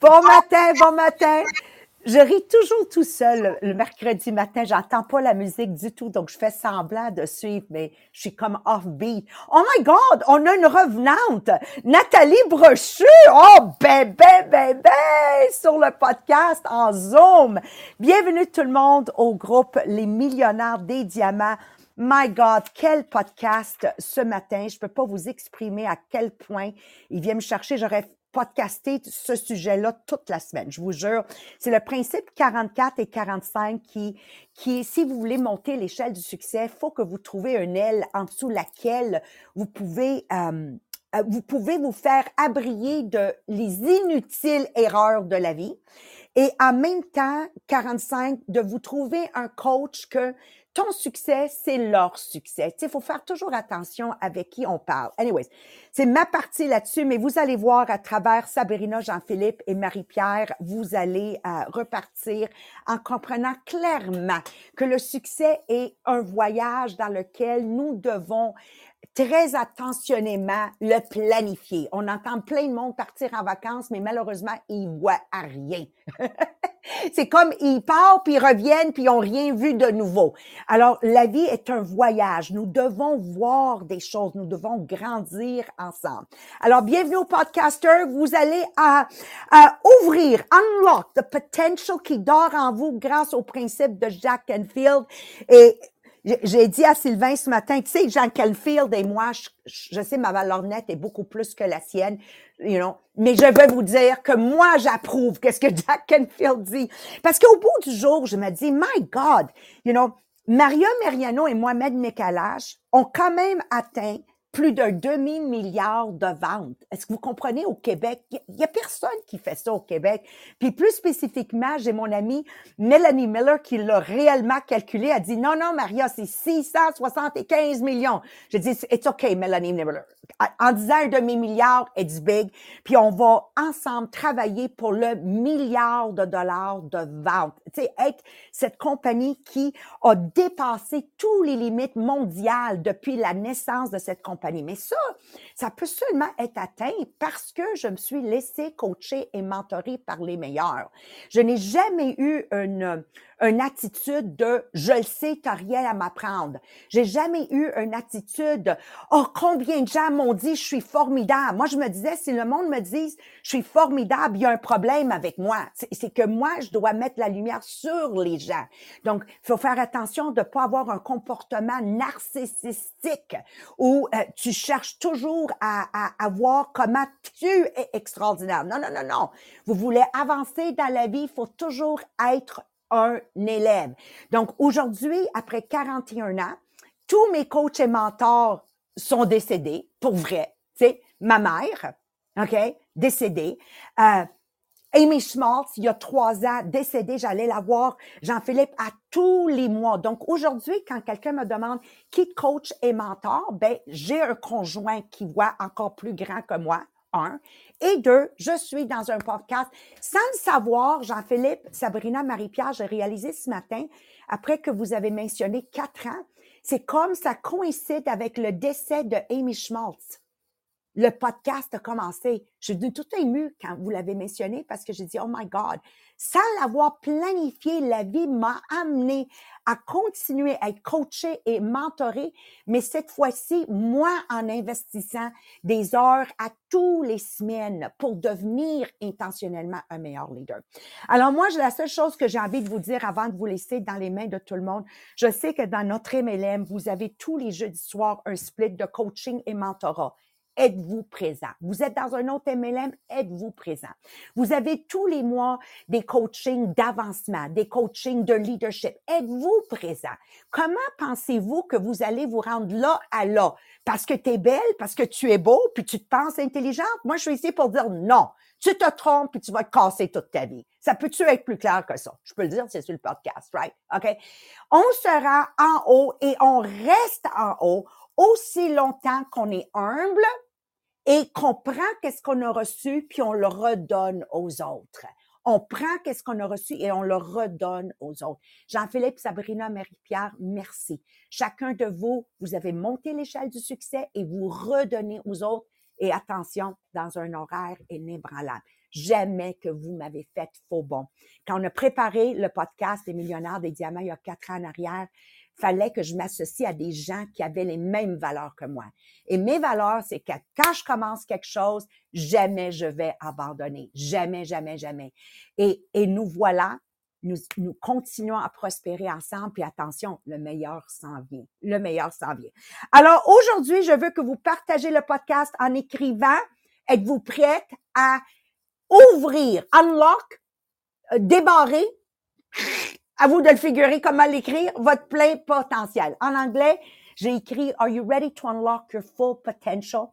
Bon matin, bon matin. Je ris toujours tout seul le mercredi matin. J'entends pas la musique du tout, donc je fais semblant de suivre, mais je suis comme off-beat. Oh my God, on a une revenante, Nathalie Brochu. Oh, bébé, bébé, sur le podcast en Zoom. Bienvenue tout le monde au groupe Les Millionnaires des Diamants. My God, quel podcast ce matin. Je peux pas vous exprimer à quel point il vient me chercher. J'aurais podcaster ce sujet-là toute la semaine, je vous jure. C'est le principe 44 et 45 qui, qui si vous voulez monter l'échelle du succès, faut que vous trouviez une aile en dessous laquelle vous pouvez euh, euh, vous pouvez vous faire abrier de les inutiles erreurs de la vie et en même temps 45 de vous trouver un coach que ton succès, c'est leur succès. Il faut faire toujours attention avec qui on parle. Anyways, c'est ma partie là-dessus, mais vous allez voir à travers Sabrina, Jean-Philippe et Marie-Pierre, vous allez euh, repartir en comprenant clairement que le succès est un voyage dans lequel nous devons très attentionnément le planifier. On entend plein de monde partir en vacances, mais malheureusement, ils voient à rien. C'est comme ils partent, puis ils reviennent, puis ils n'ont rien vu de nouveau. Alors, la vie est un voyage. Nous devons voir des choses. Nous devons grandir ensemble. Alors, bienvenue au podcaster. Vous allez à, ouvrir, unlock the potential qui dort en vous grâce au principe de Jack Canfield. Et j'ai dit à Sylvain ce matin, tu sais, Jean Canfield et moi, je, je, sais, ma valeur nette est beaucoup plus que la sienne, you know, mais je vais vous dire que moi, j'approuve qu'est-ce que Jack Canfield dit. Parce qu'au bout du jour, je me dis, my God, you know, Maria Meriano et Mohamed Mekalash ont quand même atteint plus d'un demi-milliard de ventes. Est-ce que vous comprenez au Québec? Il n'y a personne qui fait ça au Québec. Puis plus spécifiquement, j'ai mon amie Melanie Miller qui l'a réellement calculé. Elle dit, non, non, Maria, c'est 675 millions. J'ai dit, it's okay, Melanie Miller. En disant un demi-milliard, it's big. Puis on va ensemble travailler pour le milliard de dollars de ventes. Tu sais, être cette compagnie qui a dépassé tous les limites mondiales depuis la naissance de cette compagnie mais ça, ça peut seulement être atteint parce que je me suis laissé coacher et mentorer par les meilleurs. Je n'ai jamais eu une, une attitude de je le sais, t'as rien à m'apprendre. J'ai jamais eu une attitude oh combien de gens m'ont dit je suis formidable. Moi je me disais si le monde me dit je suis formidable, il y a un problème avec moi. C'est que moi je dois mettre la lumière sur les gens. Donc faut faire attention de pas avoir un comportement narcissistique où euh, tu cherches toujours à, à, à voir comment tu es extraordinaire. Non non non non. Vous voulez avancer dans la vie, faut toujours être un élève. Donc aujourd'hui, après 41 ans, tous mes coachs et mentors sont décédés, pour vrai. Sais, ma mère, OK, décédée. Euh, Amy Schmaltz, il y a trois ans, décédée, j'allais la voir, Jean-Philippe, à tous les mois. Donc, aujourd'hui, quand quelqu'un me demande qui coach et mentor, ben, j'ai un conjoint qui voit encore plus grand que moi, un. Et deux, je suis dans un podcast. Sans le savoir, Jean-Philippe, Sabrina, Marie-Pierre, j'ai réalisé ce matin, après que vous avez mentionné quatre ans, c'est comme ça coïncide avec le décès de Amy Schmaltz. Le podcast a commencé. Je suis tout émue quand vous l'avez mentionné parce que j'ai dit, oh my God, sans l'avoir planifié, la vie m'a amené à continuer à être coaché et mentoré, mais cette fois-ci, moi, en investissant des heures à tous les semaines pour devenir intentionnellement un meilleur leader. Alors moi, la seule chose que j'ai envie de vous dire avant de vous laisser dans les mains de tout le monde, je sais que dans notre MLM, vous avez tous les jeudis soirs un split de coaching et mentorat êtes-vous présent? Vous êtes dans un autre MLM, êtes-vous présent? Vous avez tous les mois des coachings d'avancement, des coachings de leadership. Êtes-vous présent? Comment pensez-vous que vous allez vous rendre là à là? Parce que tu es belle, parce que tu es beau, puis tu te penses intelligente? Moi, je suis ici pour dire non. Tu te trompes, puis tu vas te casser toute ta vie. Ça peut-tu être plus clair que ça? Je peux le dire, c'est sur le podcast, right? OK? On sera en haut et on reste en haut aussi longtemps qu'on est humble et qu'on prend qu'est-ce qu'on a reçu puis on le redonne aux autres. On prend qu'est-ce qu'on a reçu et on le redonne aux autres. Jean-Philippe, Sabrina, Marie-Pierre, merci. Chacun de vous, vous avez monté l'échelle du succès et vous redonnez aux autres. Et attention, dans un horaire inébranlable. Jamais que vous m'avez fait faux bon. Quand on a préparé le podcast des millionnaires des diamants il y a quatre ans en arrière, fallait que je m'associe à des gens qui avaient les mêmes valeurs que moi. Et mes valeurs, c'est que quand je commence quelque chose, jamais je vais abandonner. Jamais, jamais, jamais. Et, et nous voilà, nous, nous continuons à prospérer ensemble. Puis attention, le meilleur s'en vient. Le meilleur s'en vient. Alors aujourd'hui, je veux que vous partagez le podcast en écrivant. Êtes-vous prête à ouvrir, unlock, euh, débarrer? À vous de le figurer, comment l'écrire, votre plein potentiel. En anglais, j'ai écrit Are you ready to unlock your full potential?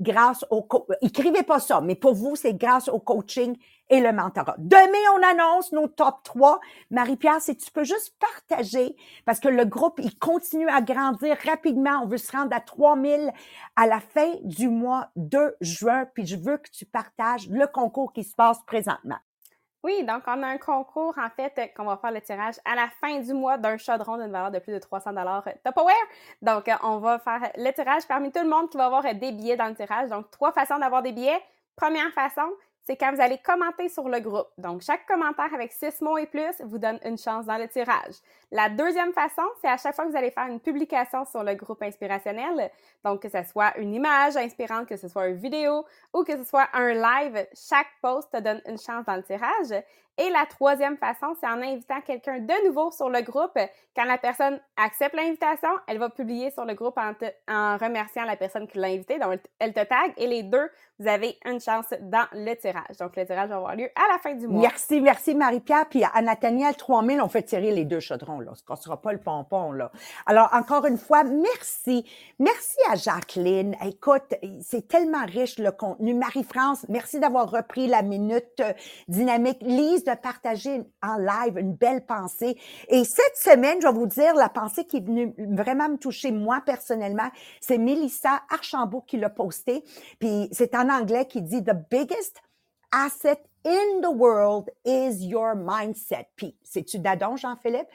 Grâce au écrivez pas ça, mais pour vous, c'est grâce au coaching et le mentorat. Demain, on annonce nos top 3. Marie-Pierre, si tu peux juste partager, parce que le groupe, il continue à grandir rapidement. On veut se rendre à 3000 à la fin du mois de juin, puis je veux que tu partages le concours qui se passe présentement. Oui, donc on a un concours en fait qu'on va faire le tirage à la fin du mois d'un chaudron d'une valeur de plus de 300 dollars Tupperware. Donc on va faire le tirage parmi tout le monde qui va avoir des billets dans le tirage. Donc trois façons d'avoir des billets. Première façon, c'est quand vous allez commenter sur le groupe. Donc, chaque commentaire avec six mots et plus vous donne une chance dans le tirage. La deuxième façon, c'est à chaque fois que vous allez faire une publication sur le groupe inspirationnel, donc que ce soit une image inspirante, que ce soit une vidéo ou que ce soit un live, chaque post te donne une chance dans le tirage. Et la troisième façon, c'est en invitant quelqu'un de nouveau sur le groupe. Quand la personne accepte l'invitation, elle va publier sur le groupe en, remerciant la personne qui l'a invité. Donc, elle te tag et les deux, vous avez une chance dans le tirage. Donc, le tirage va avoir lieu à la fin du mois. Merci, merci Marie-Pierre. Puis à Nathaniel 3000, on fait tirer les deux chaudrons. Là. Ce ne sera pas le pompon. Là. Alors, encore une fois, merci. Merci à Jacqueline. Écoute, c'est tellement riche le contenu. Marie-France, merci d'avoir repris la minute euh, dynamique. Lise, de partager en live une belle pensée. Et cette semaine, je vais vous dire la pensée qui est venue vraiment me toucher moi personnellement. C'est Melissa Archambault qui l'a posté. Puis c'est en anglais qui dit The biggest asset in the world is your mindset. Puis c'est-tu d'Adon, Jean-Philippe?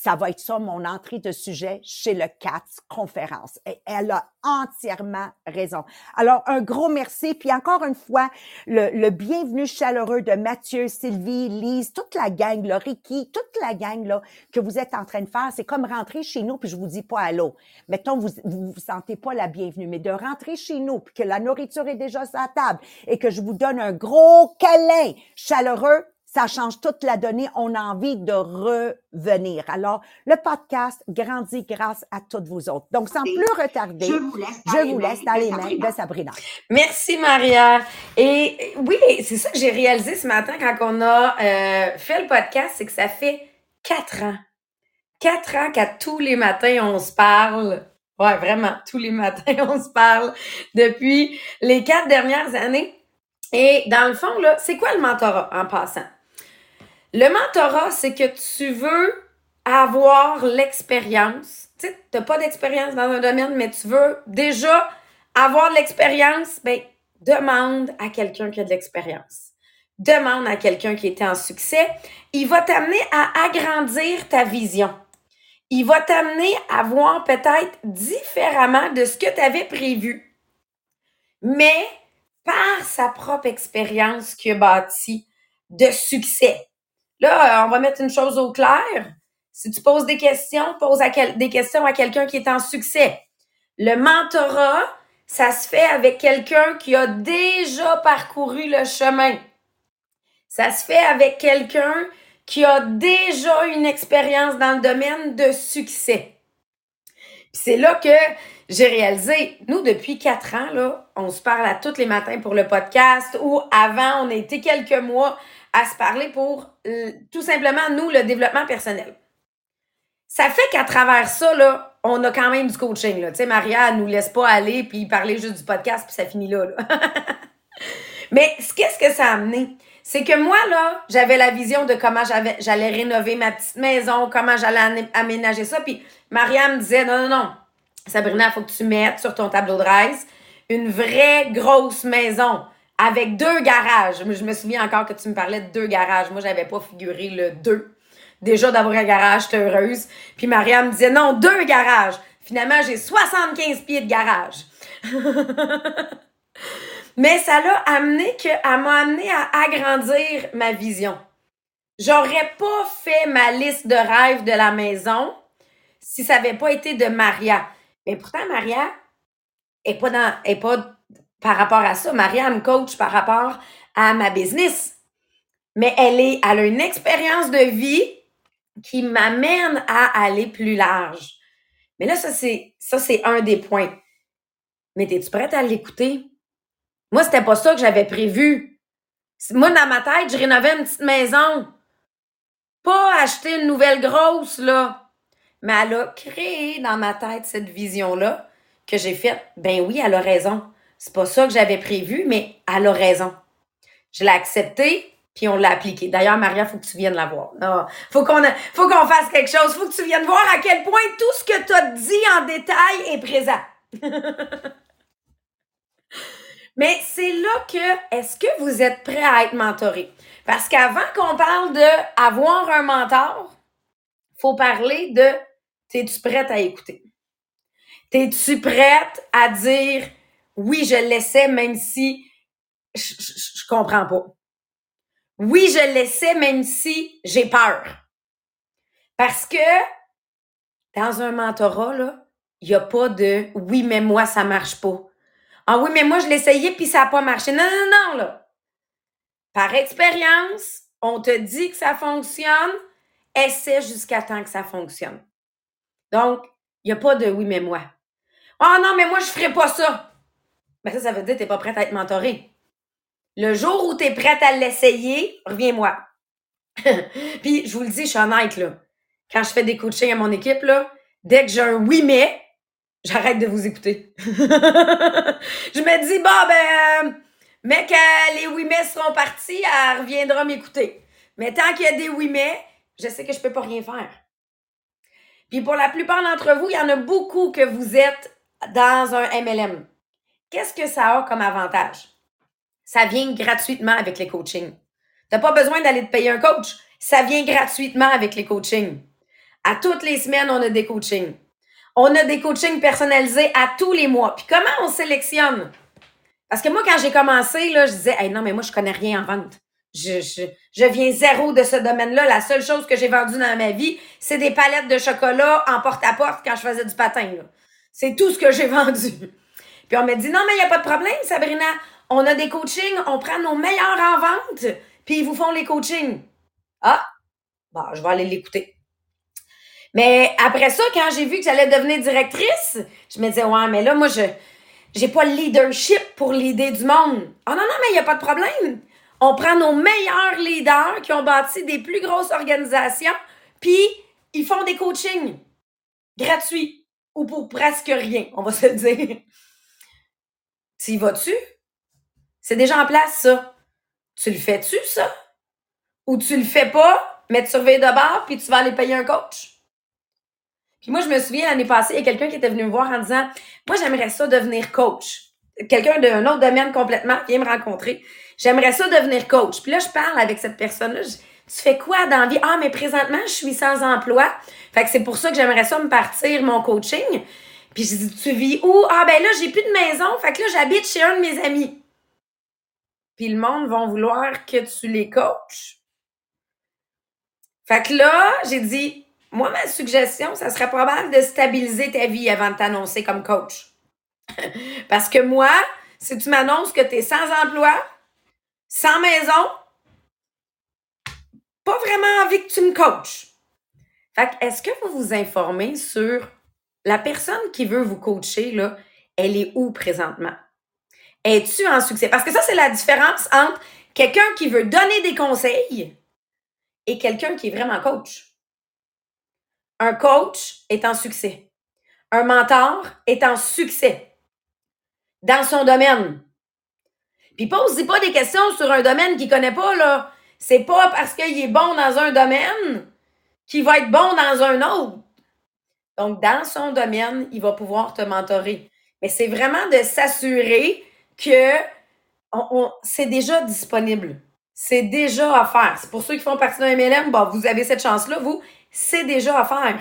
Ça va être ça mon entrée de sujet chez le CATS conférence. Et elle a entièrement raison. Alors, un gros merci. Puis encore une fois, le, le bienvenu chaleureux de Mathieu, Sylvie, Lise, toute la gang, là, Ricky, toute la gang là, que vous êtes en train de faire. C'est comme rentrer chez nous, puis je vous dis pas allô. Mettons, vous vous, vous sentez pas la bienvenue, mais de rentrer chez nous, puis que la nourriture est déjà sur la table et que je vous donne un gros câlin chaleureux, ça change toute la donnée. On a envie de revenir. Alors, le podcast grandit grâce à toutes vous autres. Donc, sans plus retarder, je vous laisse dans, les, mains de Sabrina. Merci, Maria. Et oui, c'est ça que j'ai réalisé ce matin quand on a euh, fait le podcast, c'est que ça fait quatre ans. Quatre ans qu'à tous les matins, on se parle. Ouais, vraiment, tous les matins, on se parle depuis les quatre dernières années. Et dans le fond, là, c'est quoi le mentorat en passant? Le mentorat, c'est que tu veux avoir l'expérience. Tu sais, n'as pas d'expérience dans un domaine, mais tu veux déjà avoir de l'expérience, ben, demande à quelqu'un qui a de l'expérience. Demande à quelqu'un qui était en succès. Il va t'amener à agrandir ta vision. Il va t'amener à voir peut-être différemment de ce que tu avais prévu. Mais par sa propre expérience qui a bâti de succès. Là, on va mettre une chose au clair. Si tu poses des questions, pose des questions à quelqu'un qui est en succès. Le mentorat, ça se fait avec quelqu'un qui a déjà parcouru le chemin. Ça se fait avec quelqu'un qui a déjà une expérience dans le domaine de succès. c'est là que j'ai réalisé, nous, depuis quatre ans, on se parle à tous les matins pour le podcast ou avant, on a été quelques mois à se parler pour tout simplement, nous, le développement personnel. Ça fait qu'à travers ça, là, on a quand même du coaching. Là. Tu sais, Maria, elle nous laisse pas aller puis parler juste du podcast puis ça finit là. Mais qu'est-ce que ça a amené? C'est que moi, là, j'avais la vision de comment j'allais rénover ma petite maison, comment j'allais aménager ça. Puis Maria me disait, non, non, non, Sabrina, il faut que tu mettes sur ton tableau de rise une vraie grosse maison avec deux garages. Je me souviens encore que tu me parlais de deux garages. Moi, j'avais pas figuré le deux. Déjà, d'avoir un garage, j'étais heureuse. Puis Maria me disait, non, deux garages. Finalement, j'ai 75 pieds de garage. Mais ça l'a amené que, elle m'a amené à agrandir ma vision. J'aurais pas fait ma liste de rêves de la maison si ça n'avait pas été de Maria. Mais pourtant, Maria est pas dans, est pas par rapport à ça. Maria me coach par rapport à ma business. Mais elle est, elle a une expérience de vie qui m'amène à aller plus large. Mais là, ça, c'est, un des points. Mais es-tu prête à l'écouter? Moi, c'était pas ça que j'avais prévu. Moi, dans ma tête, je rénovais une petite maison. Pas acheter une nouvelle grosse, là. Mais elle a créé dans ma tête cette vision-là que j'ai faite. Ben oui, elle a raison. C'est pas ça que j'avais prévu, mais elle a raison. Je l'ai accepté, puis on l'a appliqué. D'ailleurs, Maria, faut que tu viennes la voir. Ah, faut qu'on faut qu'on fasse quelque chose. Faut que tu viennes voir à quel point tout ce que tu as dit en détail est présent. Mais c'est là que, est-ce que vous êtes prêt à être mentoré? Parce qu'avant qu'on parle de avoir un mentor, faut parler de t'es-tu prête à écouter? T'es-tu prête à dire oui, je laissais même si je, comprends pas. Oui, je laissais même si j'ai peur. Parce que dans un mentorat, il n'y a pas de oui, mais moi, ça marche pas. Ah oui, mais moi, je l'essayais puis ça n'a pas marché. Non, non, non, là. Par expérience, on te dit que ça fonctionne, essaie jusqu'à temps que ça fonctionne. Donc, il n'y a pas de oui, mais moi. Ah non, mais moi, je ne ferai pas ça. Ben, ça, ça veut dire que tu n'es pas prête à être mentorée. Le jour où tu es prête à l'essayer, reviens-moi. Puis, je vous le dis, je suis honnête, là. Quand je fais des coachings à mon équipe, là, dès que j'ai un oui, mais, j'arrête de vous écouter. je me dis, bon, ben, euh, que les oui mais seront partis, elle reviendra m'écouter. Mais tant qu'il y a des oui mais, je sais que je peux pas rien faire. Puis pour la plupart d'entre vous, il y en a beaucoup que vous êtes dans un MLM. Qu'est-ce que ça a comme avantage? Ça vient gratuitement avec les coachings. Tu pas besoin d'aller te payer un coach. Ça vient gratuitement avec les coachings. À toutes les semaines, on a des coachings. On a des coachings personnalisés à tous les mois. Puis comment on sélectionne? Parce que moi, quand j'ai commencé, là, je disais, hey, non, mais moi, je connais rien en vente. Je, je, je viens zéro de ce domaine-là. La seule chose que j'ai vendue dans ma vie, c'est des palettes de chocolat en porte-à-porte quand je faisais du patin. C'est tout ce que j'ai vendu. Puis on m'a dit, non, mais il n'y a pas de problème, Sabrina. On a des coachings, on prend nos meilleurs en vente, puis ils vous font les coachings. Ah, bon, je vais aller l'écouter. Mais après ça, quand j'ai vu que j'allais devenir directrice, je me disais, ouais, mais là, moi, je j'ai pas le leadership pour l'idée du monde. Ah non, non, mais il n'y a pas de problème. On prend nos meilleurs leaders qui ont bâti des plus grosses organisations, puis ils font des coachings gratuits ou pour presque rien, on va se dire. Tu vas-tu? C'est déjà en place, ça. Tu le fais-tu, ça? Ou tu le fais pas, mais tu surveilles de bord, puis tu vas aller payer un coach? Puis moi, je me souviens, l'année passée, il y a quelqu'un qui était venu me voir en disant, moi, j'aimerais ça devenir coach. Quelqu'un d'un autre domaine complètement vient me rencontrer. J'aimerais ça devenir coach. Puis là, je parle avec cette personne-là. Tu fais quoi dans la vie? Ah, mais présentement, je suis sans emploi. Fait que c'est pour ça que j'aimerais ça me partir mon coaching. Puis je dis, tu vis où? Ah, ben là, j'ai plus de maison. Fait que là, j'habite chez un de mes amis. Puis le monde va vouloir que tu les coaches. Fait que là, j'ai dit, moi, ma suggestion, ça serait probable de stabiliser ta vie avant de t'annoncer comme coach. Parce que moi, si tu m'annonces que tu es sans emploi, sans maison, pas vraiment envie que tu me coaches. Fait que, est-ce que vous vous informez sur la personne qui veut vous coacher, là, elle est où présentement? Es-tu en succès? Parce que ça, c'est la différence entre quelqu'un qui veut donner des conseils et quelqu'un qui est vraiment coach. Un coach est en succès. Un mentor est en succès dans son domaine. Puis pose pas des questions sur un domaine qu'il connaît pas, là. C'est pas parce qu'il est bon dans un domaine qu'il va être bon dans un autre. Donc, dans son domaine, il va pouvoir te mentorer. Mais c'est vraiment de s'assurer que c'est déjà disponible. C'est déjà à faire. C'est pour ceux qui font partie d'un MLM, vous avez cette chance-là, vous, c'est déjà à faire.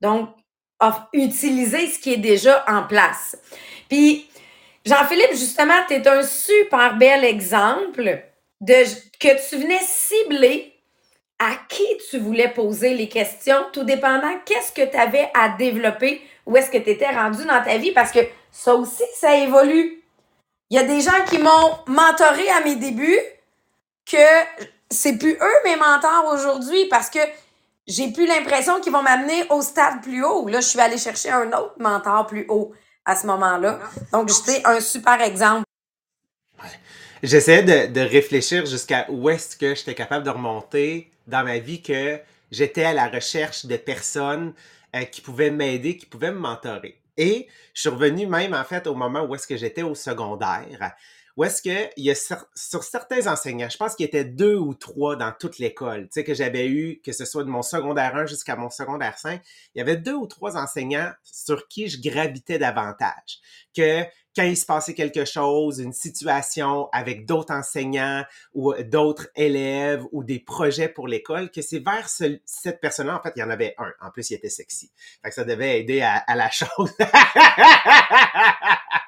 Donc, utilisez ce qui est déjà en place. Puis, Jean-Philippe, justement, tu es un super bel exemple de que tu venais cibler à qui tu voulais poser les questions, tout dépendant qu'est-ce que tu avais à développer, où est-ce que tu étais rendu dans ta vie, parce que ça aussi, ça évolue. Il y a des gens qui m'ont mentoré à mes débuts, que c'est plus eux mes mentors aujourd'hui, parce que j'ai plus l'impression qu'ils vont m'amener au stade plus haut. Là, je suis allée chercher un autre mentor plus haut à ce moment-là. Donc, j'étais un super exemple. J'essayais de, de réfléchir jusqu'à où est-ce que j'étais capable de remonter dans ma vie que j'étais à la recherche de personnes euh, qui pouvaient m'aider, qui pouvaient me mentorer. Et je suis revenu même, en fait, au moment où est-ce que j'étais au secondaire, où est-ce que il y a sur, certains enseignants, je pense qu'il y était deux ou trois dans toute l'école, tu sais, que j'avais eu, que ce soit de mon secondaire 1 jusqu'à mon secondaire 5, il y avait deux ou trois enseignants sur qui je gravitais davantage. Que quand il se passait quelque chose, une situation avec d'autres enseignants ou d'autres élèves ou des projets pour l'école, que c'est vers cette personne-là, en fait, il y en avait un. En plus, il était sexy. Fait que ça devait aider à, à la chose.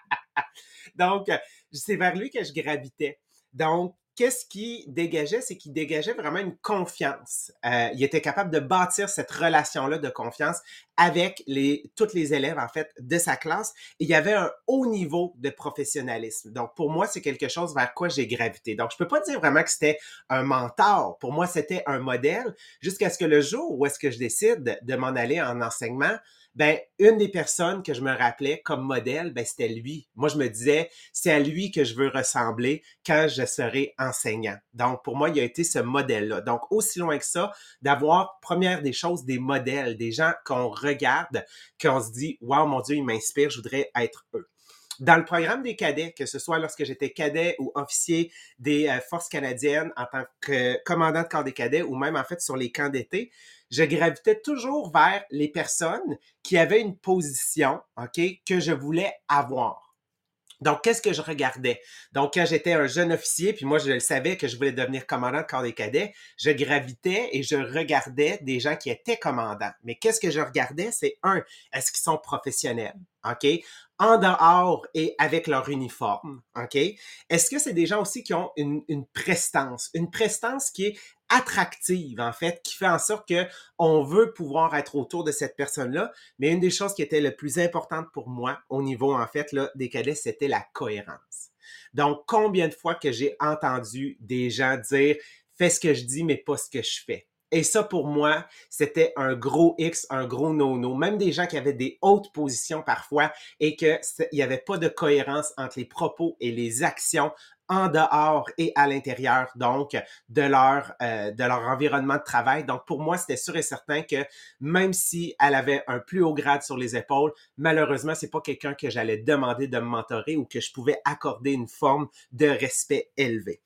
Donc, c'est vers lui que je gravitais. Donc, qu'est-ce qui dégageait? C'est qu'il dégageait vraiment une confiance. Euh, il était capable de bâtir cette relation-là de confiance avec les, tous les élèves, en fait, de sa classe. Il y avait un haut niveau de professionnalisme. Donc, pour moi, c'est quelque chose vers quoi j'ai gravité. Donc, je peux pas dire vraiment que c'était un mentor. Pour moi, c'était un modèle jusqu'à ce que le jour où est-ce que je décide de m'en aller en enseignement, ben une des personnes que je me rappelais comme modèle, ben c'était lui. Moi, je me disais, c'est à lui que je veux ressembler quand je serai enseignant. Donc, pour moi, il a été ce modèle-là. Donc, aussi loin que ça, d'avoir, première des choses, des modèles, des gens qu'on regarde, qu'on se dit, wow, mon Dieu, il m'inspire, je voudrais être eux dans le programme des cadets, que ce soit lorsque j'étais cadet ou officier des euh, forces canadiennes en tant que commandant de corps des cadets ou même en fait sur les camps d'été, je gravitais toujours vers les personnes qui avaient une position, OK, que je voulais avoir. Donc, qu'est-ce que je regardais? Donc, quand j'étais un jeune officier, puis moi, je le savais que je voulais devenir commandant de corps des cadets, je gravitais et je regardais des gens qui étaient commandants. Mais qu'est-ce que je regardais? C'est un, est-ce qu'ils sont professionnels? OK? En dehors et avec leur uniforme. OK? Est-ce que c'est des gens aussi qui ont une, une prestance? Une prestance qui est attractive, en fait, qui fait en sorte que on veut pouvoir être autour de cette personne-là. Mais une des choses qui était le plus importante pour moi au niveau, en fait, là, des cadets, c'était la cohérence. Donc, combien de fois que j'ai entendu des gens dire fais ce que je dis, mais pas ce que je fais. Et ça, pour moi, c'était un gros X, un gros no-no. Même des gens qui avaient des hautes positions parfois et qu'il n'y avait pas de cohérence entre les propos et les actions en dehors et à l'intérieur, donc, de leur, euh, de leur environnement de travail. Donc, pour moi, c'était sûr et certain que même si elle avait un plus haut grade sur les épaules, malheureusement, c'est pas quelqu'un que j'allais demander de me mentorer ou que je pouvais accorder une forme de respect élevé.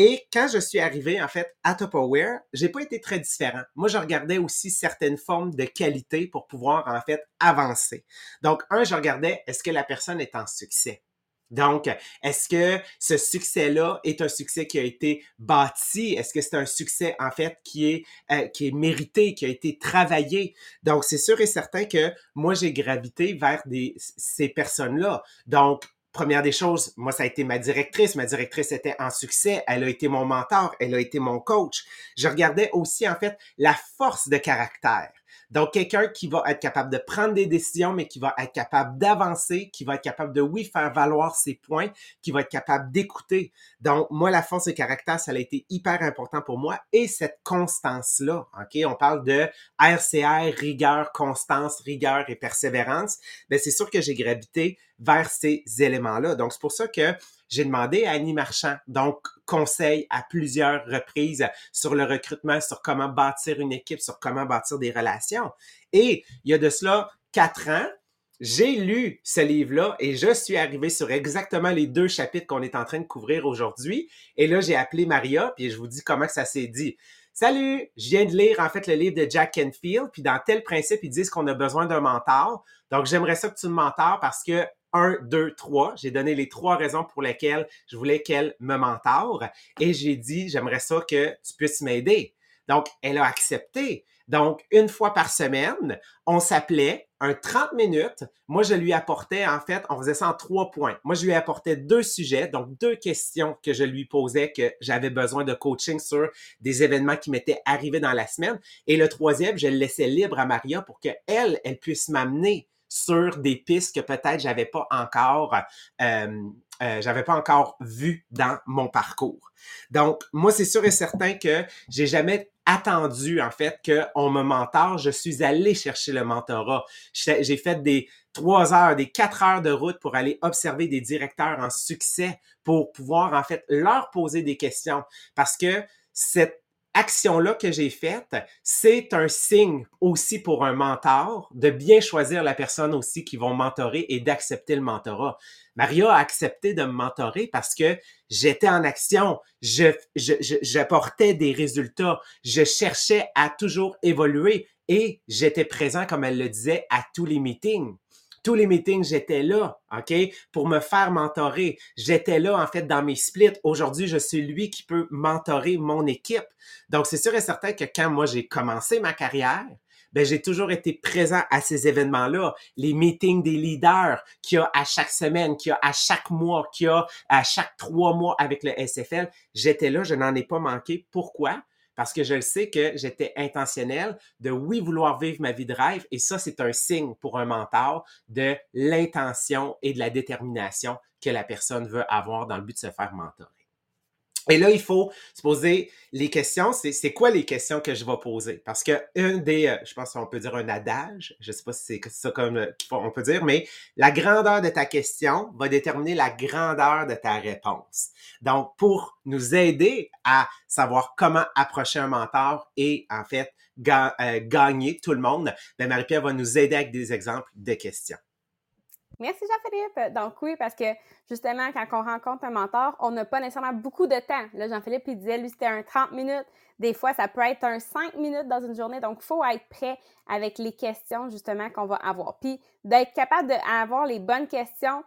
Et quand je suis arrivé, en fait, à Tupperware, j'ai pas été très différent. Moi, je regardais aussi certaines formes de qualité pour pouvoir, en fait, avancer. Donc, un, je regardais, est-ce que la personne est en succès? Donc, est-ce que ce succès-là est un succès qui a été bâti? Est-ce que c'est un succès, en fait, qui est, euh, qui est mérité, qui a été travaillé? Donc, c'est sûr et certain que moi, j'ai gravité vers des, ces personnes-là. Donc, première des choses, moi, ça a été ma directrice. Ma directrice était en succès. Elle a été mon mentor. Elle a été mon coach. Je regardais aussi, en fait, la force de caractère. Donc, quelqu'un qui va être capable de prendre des décisions, mais qui va être capable d'avancer, qui va être capable de, oui, faire valoir ses points, qui va être capable d'écouter. Donc, moi, la force de caractère, ça a été hyper important pour moi. Et cette constance-là, OK? On parle de RCR, rigueur, constance, rigueur et persévérance. Ben, c'est sûr que j'ai gravité vers ces éléments-là. Donc, c'est pour ça que j'ai demandé à Annie Marchand, donc conseil à plusieurs reprises sur le recrutement, sur comment bâtir une équipe, sur comment bâtir des relations. Et il y a de cela quatre ans, j'ai lu ce livre-là et je suis arrivé sur exactement les deux chapitres qu'on est en train de couvrir aujourd'hui. Et là, j'ai appelé Maria, puis je vous dis comment ça s'est dit. Salut, je viens de lire en fait le livre de Jack Canfield, puis dans tel principe, ils disent qu'on a besoin d'un mentor. Donc, j'aimerais ça que tu me mentores parce que 1, 2, 3. J'ai donné les trois raisons pour lesquelles je voulais qu'elle me mentore et j'ai dit, j'aimerais ça que tu puisses m'aider. Donc, elle a accepté. Donc, une fois par semaine, on s'appelait un 30 minutes. Moi, je lui apportais, en fait, on faisait ça en trois points. Moi, je lui apportais deux sujets, donc deux questions que je lui posais que j'avais besoin de coaching sur des événements qui m'étaient arrivés dans la semaine. Et le troisième, je le laissais libre à Maria pour qu'elle, elle puisse m'amener sur des pistes que peut-être j'avais pas encore euh, euh, j'avais pas encore vu dans mon parcours. Donc moi c'est sûr et certain que j'ai jamais attendu en fait qu'on me mentore, je suis allé chercher le mentorat. J'ai fait des trois heures, des quatre heures de route pour aller observer des directeurs en succès pour pouvoir en fait leur poser des questions parce que cette action-là que j'ai faite, c'est un signe aussi pour un mentor de bien choisir la personne aussi qui vont mentorer et d'accepter le mentorat. Maria a accepté de me mentorer parce que j'étais en action, je, je, j'apportais des résultats, je cherchais à toujours évoluer et j'étais présent, comme elle le disait, à tous les meetings tous les meetings, j'étais là, OK, pour me faire mentorer. J'étais là, en fait, dans mes splits. Aujourd'hui, je suis lui qui peut mentorer mon équipe. Donc, c'est sûr et certain que quand moi, j'ai commencé ma carrière, ben, j'ai toujours été présent à ces événements-là, les meetings des leaders qu'il y a à chaque semaine, qu'il y a à chaque mois, qu'il y a à chaque trois mois avec le SFL. J'étais là, je n'en ai pas manqué. Pourquoi? Parce que je le sais que j'étais intentionnel de oui vouloir vivre ma vie de rêve et ça c'est un signe pour un mentor de l'intention et de la détermination que la personne veut avoir dans le but de se faire mentorer. Et là, il faut se poser les questions. C'est quoi les questions que je vais poser? Parce que une des, euh, je pense qu'on peut dire un adage, je sais pas si c'est ça comme euh, on peut dire, mais la grandeur de ta question va déterminer la grandeur de ta réponse. Donc, pour nous aider à savoir comment approcher un mentor et en fait euh, gagner tout le monde, ben Marie-Pierre va nous aider avec des exemples de questions. Merci Jean-Philippe. Donc oui, parce que justement, quand on rencontre un mentor, on n'a pas nécessairement beaucoup de temps. Là, Jean-Philippe, il disait, lui, c'était un 30 minutes. Des fois, ça peut être un 5 minutes dans une journée. Donc, il faut être prêt avec les questions, justement, qu'on va avoir. Puis, d'être capable d'avoir les bonnes questions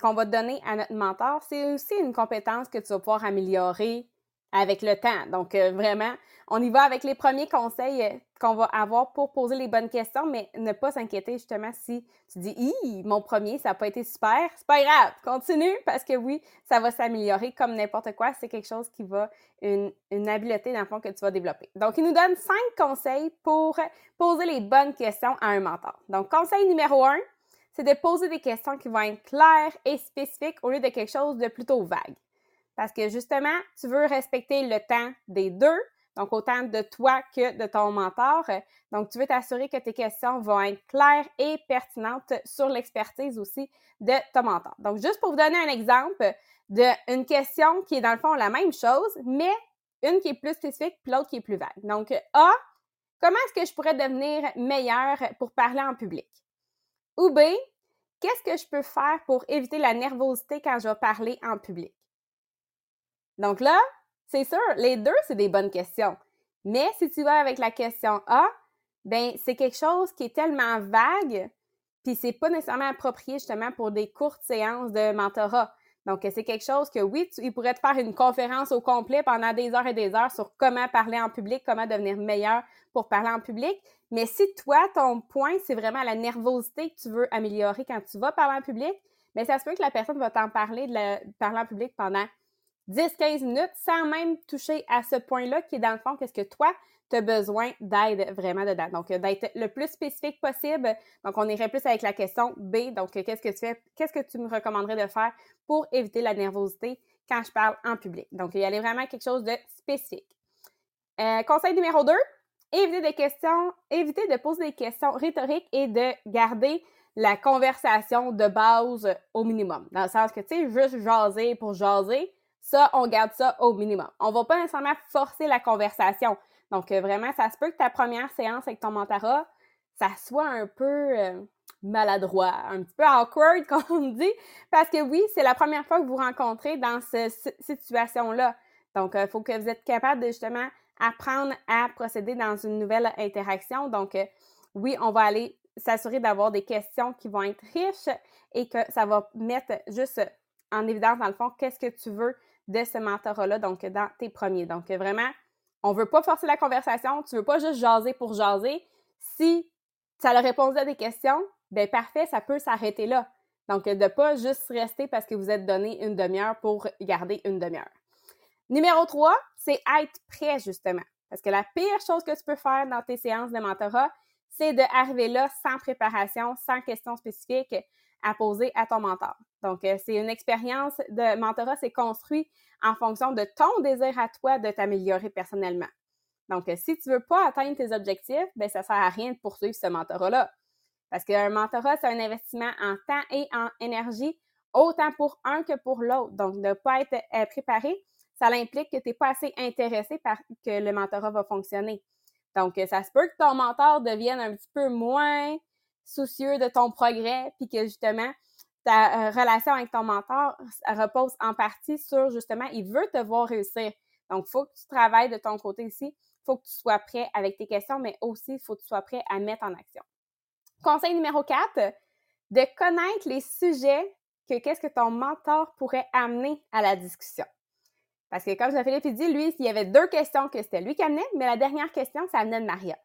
qu'on va donner à notre mentor, c'est aussi une compétence que tu vas pouvoir améliorer avec le temps. Donc, euh, vraiment, on y va avec les premiers conseils euh, qu'on va avoir pour poser les bonnes questions, mais ne pas s'inquiéter justement si tu dis Hi, mon premier, ça n'a pas été super. C'est pas grave, continue parce que oui, ça va s'améliorer comme n'importe quoi. C'est quelque chose qui va, une, une habileté dans le fond que tu vas développer. Donc, il nous donne cinq conseils pour poser les bonnes questions à un mentor. Donc, conseil numéro un, c'est de poser des questions qui vont être claires et spécifiques au lieu de quelque chose de plutôt vague. Parce que justement, tu veux respecter le temps des deux, donc autant de toi que de ton mentor. Donc, tu veux t'assurer que tes questions vont être claires et pertinentes sur l'expertise aussi de ton mentor. Donc, juste pour vous donner un exemple d'une question qui est dans le fond la même chose, mais une qui est plus spécifique puis l'autre qui est plus vague. Donc, A, comment est-ce que je pourrais devenir meilleur pour parler en public? Ou B, qu'est-ce que je peux faire pour éviter la nervosité quand je vais parler en public? Donc là, c'est sûr, les deux, c'est des bonnes questions. Mais si tu vas avec la question A, ben c'est quelque chose qui est tellement vague, puis c'est pas nécessairement approprié justement pour des courtes séances de mentorat. Donc, c'est quelque chose que oui, tu, il pourrait te faire une conférence au complet pendant des heures et des heures sur comment parler en public, comment devenir meilleur pour parler en public. Mais si toi, ton point, c'est vraiment la nervosité que tu veux améliorer quand tu vas parler en public, mais ben, ça se peut que la personne va t'en parler de parler en public pendant 10-15 minutes sans même toucher à ce point-là qui est dans le fond, qu'est-ce que toi, tu as besoin d'aide vraiment dedans. Donc, d'être le plus spécifique possible. Donc, on irait plus avec la question B. Donc, qu'est-ce que tu fais, qu'est-ce que tu me recommanderais de faire pour éviter la nervosité quand je parle en public? Donc, il y a vraiment quelque chose de spécifique. Euh, conseil numéro 2, éviter des questions, éviter de poser des questions rhétoriques et de garder la conversation de base au minimum. Dans le sens que, tu sais, juste jaser pour jaser, ça, on garde ça au minimum. On va pas nécessairement forcer la conversation. Donc, euh, vraiment, ça se peut que ta première séance avec ton mentorat, ça soit un peu euh, maladroit, un petit peu awkward, comme on dit, parce que oui, c'est la première fois que vous rencontrez dans cette situation-là. Donc, il faut que vous êtes capable de justement apprendre à procéder dans une nouvelle interaction. Donc, euh, oui, on va aller s'assurer d'avoir des questions qui vont être riches et que ça va mettre juste en évidence, dans le fond, qu'est-ce que tu veux de ce mentorat-là, donc dans tes premiers. Donc, vraiment, on ne veut pas forcer la conversation, tu ne veux pas juste jaser pour jaser. Si ça a répondu à des questions, bien parfait, ça peut s'arrêter là. Donc, de ne pas juste rester parce que vous êtes donné une demi-heure pour garder une demi-heure. Numéro 3, c'est être prêt, justement. Parce que la pire chose que tu peux faire dans tes séances de mentorat, c'est d'arriver là sans préparation, sans questions spécifiques à poser à ton mentor. Donc, euh, c'est une expérience de mentorat, c'est construit en fonction de ton désir à toi de t'améliorer personnellement. Donc, euh, si tu ne veux pas atteindre tes objectifs, ben ça ne sert à rien de poursuivre ce mentorat-là. Parce qu'un mentorat, c'est un investissement en temps et en énergie, autant pour un que pour l'autre. Donc, ne pas être euh, préparé, ça implique que tu n'es pas assez intéressé par que le mentorat va fonctionner. Donc, ça se peut que ton mentor devienne un petit peu moins soucieux de ton progrès, puis que justement, ta euh, relation avec ton mentor repose en partie sur justement, il veut te voir réussir. Donc, il faut que tu travailles de ton côté ici. Il faut que tu sois prêt avec tes questions, mais aussi, il faut que tu sois prêt à mettre en action. Conseil numéro 4, de connaître les sujets que qu'est-ce que ton mentor pourrait amener à la discussion. Parce que comme Jean-Philippe dit, lui, il y avait deux questions que c'était lui qui amenait, mais la dernière question, ça amenait de Maria.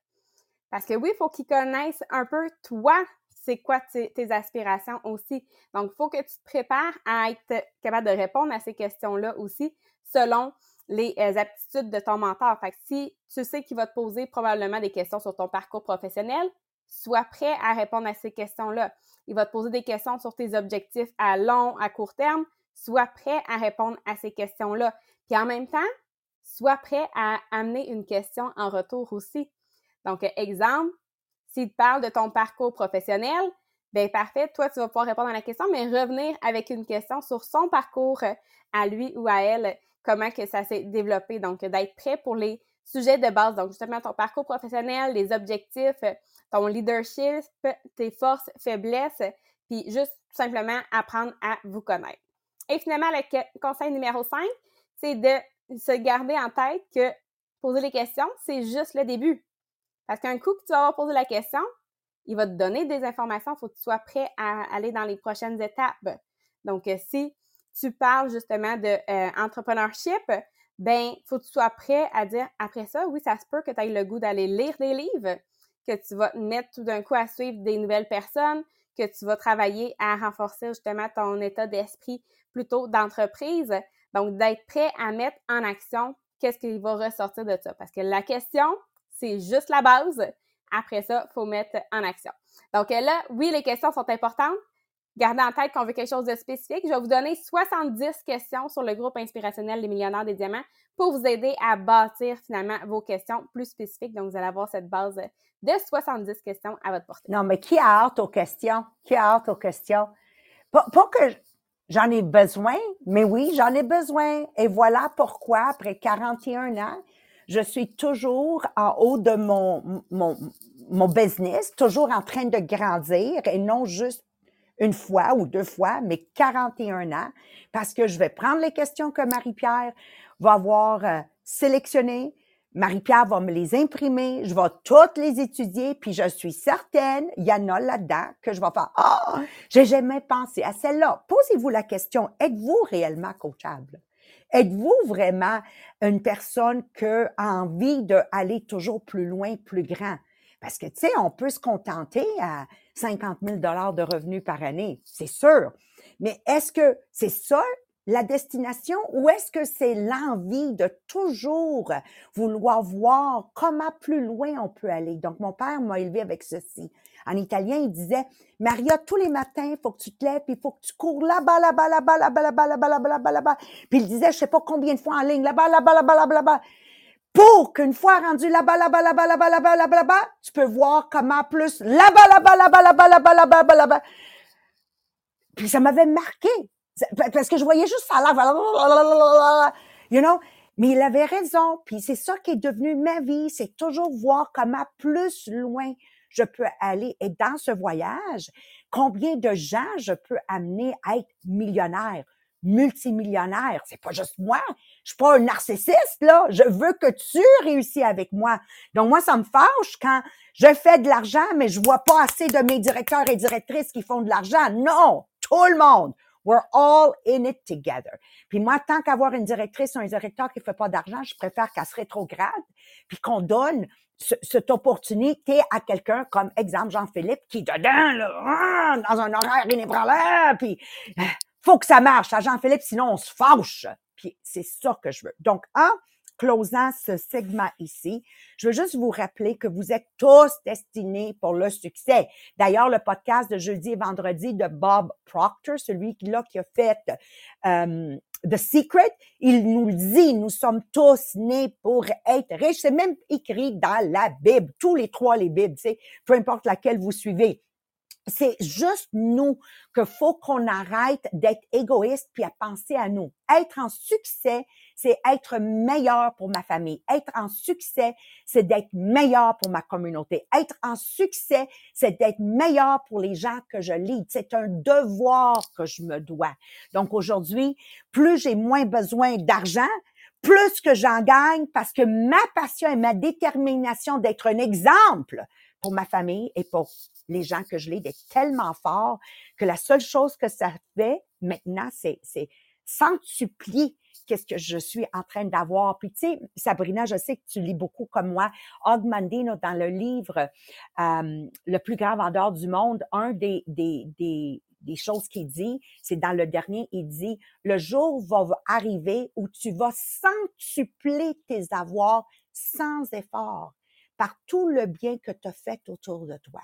Parce que oui, il faut qu'il connaisse un peu toi, c'est quoi tes, aspirations aussi. Donc, il faut que tu te prépares à être capable de répondre à ces questions-là aussi selon les euh, aptitudes de ton mentor. Fait que si tu sais qu'il va te poser probablement des questions sur ton parcours professionnel, sois prêt à répondre à ces questions-là. Il va te poser des questions sur tes objectifs à long, à court terme. Sois prêt à répondre à ces questions-là. Puis en même temps, sois prêt à amener une question en retour aussi. Donc, exemple, s'il te parle de ton parcours professionnel, bien parfait, toi, tu vas pouvoir répondre à la question, mais revenir avec une question sur son parcours euh, à lui ou à elle, comment que ça s'est développé. Donc, d'être prêt pour les sujets de base. Donc, justement, ton parcours professionnel, les objectifs, ton leadership, tes forces, faiblesses, puis juste tout simplement apprendre à vous connaître. Et finalement, le conseil numéro 5, c'est de se garder en tête que poser les questions, c'est juste le début. Parce qu'un coup que tu vas avoir posé la question, il va te donner des informations, il faut que tu sois prêt à aller dans les prochaines étapes. Donc, euh, si tu parles justement de euh, entrepreneurship, ben, il faut que tu sois prêt à dire après ça, oui, ça se peut que tu aies le goût d'aller lire des livres, que tu vas te mettre tout d'un coup à suivre des nouvelles personnes, que tu vas travailler à renforcer justement ton état d'esprit plutôt d'entreprise. Donc, d'être prêt à mettre en action qu'est-ce qui va ressortir de ça. Parce que la question, c'est juste la base. Après ça, il faut mettre en action. Donc là, oui, les questions sont importantes. Gardez en tête qu'on veut quelque chose de spécifique. Je vais vous donner 70 questions sur le groupe inspirationnel des millionnaires des diamants pour vous aider à bâtir finalement vos questions plus spécifiques. Donc, vous allez avoir cette base de 70 questions à votre portée. Non, mais qui a hâte aux questions? Qui a hâte aux questions? Pas que j'en ai besoin, mais oui, j'en ai besoin. Et voilà pourquoi, après 41 ans, je suis toujours en haut de mon, mon, mon business, toujours en train de grandir et non juste une fois ou deux fois, mais 41 ans, parce que je vais prendre les questions que Marie-Pierre va avoir euh, sélectionnées. Marie-Pierre va me les imprimer, je vais toutes les étudier, puis je suis certaine, il y en a là-dedans que je vais faire Ah, oh, j'ai jamais pensé à celle-là. Posez-vous la question, êtes-vous réellement coachable? Êtes-vous vraiment une personne qui a envie d'aller toujours plus loin, plus grand? Parce que, tu sais, on peut se contenter à 50 000 de revenus par année, c'est sûr. Mais est-ce que c'est ça la destination ou est-ce que c'est l'envie de toujours vouloir voir comment plus loin on peut aller? Donc, mon père m'a élevé avec ceci. En italien, il disait, Maria, tous les matins, il faut que tu te lèves, puis il faut que tu cours là-bas, là-bas, là-bas, là-bas, là-bas, là-bas, là-bas, là-bas, là-bas. Puis il disait, je sais pas combien de fois en ligne, là-bas, là-bas, là-bas, là-bas, là-bas. Pour qu'une fois rendu là-bas, là-bas, là-bas, là-bas, là-bas, là-bas, là-bas, tu peux voir comment plus là-bas, là-bas, là-bas, là-bas, là-bas, là-bas, là-bas, là-bas. Puis ça m'avait marqué. Parce que je voyais juste ça là, you know. Mais il avait raison. Puis c'est ça qui est devenu ma vie. C'est toujours voir comment plus loin je peux aller. Et dans ce voyage, combien de gens je peux amener à être millionnaire, multimillionnaire? C'est pas juste moi. Je suis pas un narcissiste, là. Je veux que tu réussisses avec moi. Donc, moi, ça me fâche quand je fais de l'argent, mais je vois pas assez de mes directeurs et directrices qui font de l'argent. Non! Tout le monde! We're all in it together. Puis moi, tant qu'avoir une directrice ou un directeur qui fait pas d'argent, je préfère qu'elle se rétrograde, puis qu'on donne cette opportunité à quelqu'un comme exemple Jean-Philippe qui dedans là, ah, dans un horaire inébranlable, puis euh, faut que ça marche à Jean-Philippe, sinon on se fâche. Puis c'est ça que je veux. Donc, en closant ce segment ici, je veux juste vous rappeler que vous êtes tous destinés pour le succès. D'ailleurs, le podcast de jeudi et vendredi de Bob Proctor, celui-là qui a fait euh, The Secret, il nous le dit, nous sommes tous nés pour être riches. C'est même écrit dans la Bible, tous les trois les Bibles, peu importe laquelle vous suivez c'est juste nous que faut qu'on arrête d'être égoïste puis à penser à nous. Être en succès, c'est être meilleur pour ma famille. Être en succès, c'est d'être meilleur pour ma communauté. Être en succès, c'est d'être meilleur pour les gens que je lis. C'est un devoir que je me dois. Donc aujourd'hui, plus j'ai moins besoin d'argent, plus que j'en gagne parce que ma passion et ma détermination d'être un exemple pour ma famille et pour les gens que je lis d'être tellement fort que la seule chose que ça fait maintenant, c'est, c'est centuplier qu'est-ce que je suis en train d'avoir. Puis tu sais, Sabrina, je sais que tu lis beaucoup comme moi. Og Mandino, dans le livre euh, Le plus grand vendeur du monde, un des, des, des, des choses qu'il dit, c'est dans le dernier, il dit, le jour va arriver où tu vas centupler tes avoirs sans effort par tout le bien que tu as fait autour de toi.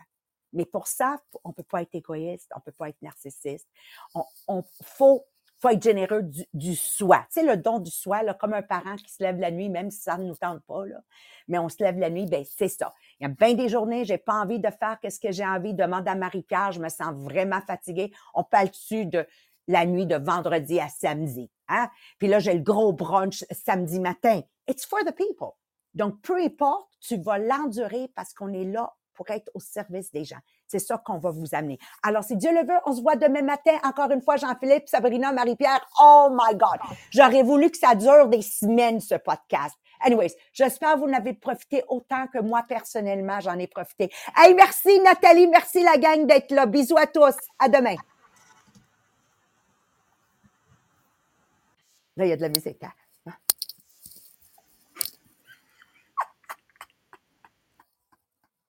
Mais pour ça, on peut pas être égoïste, on peut pas être narcissiste. On, on faut, faut être généreux du, soi. Tu sais, le don du soi, là, comme un parent qui se lève la nuit, même si ça ne nous tente pas, là, mais on se lève la nuit, ben c'est ça. Il y a bien des journées, j'ai pas envie de faire qu'est-ce que j'ai envie. Demande à Marie-Pierre, je me sens vraiment fatiguée. On parle dessus de la nuit de vendredi à samedi. Hein? Puis là, j'ai le gros brunch samedi matin. It's for the people. Donc, peu importe, tu vas l'endurer parce qu'on est là pour être au service des gens. C'est ça qu'on va vous amener. Alors, si Dieu le veut, on se voit demain matin. Encore une fois, Jean-Philippe, Sabrina, Marie-Pierre. Oh my God! J'aurais voulu que ça dure des semaines, ce podcast. Anyways, j'espère que vous n'avez profité autant que moi, personnellement, j'en ai profité. Hey, merci Nathalie, merci la gang d'être là. Bisous à tous. À demain. Là, il y a de la musique. Hein?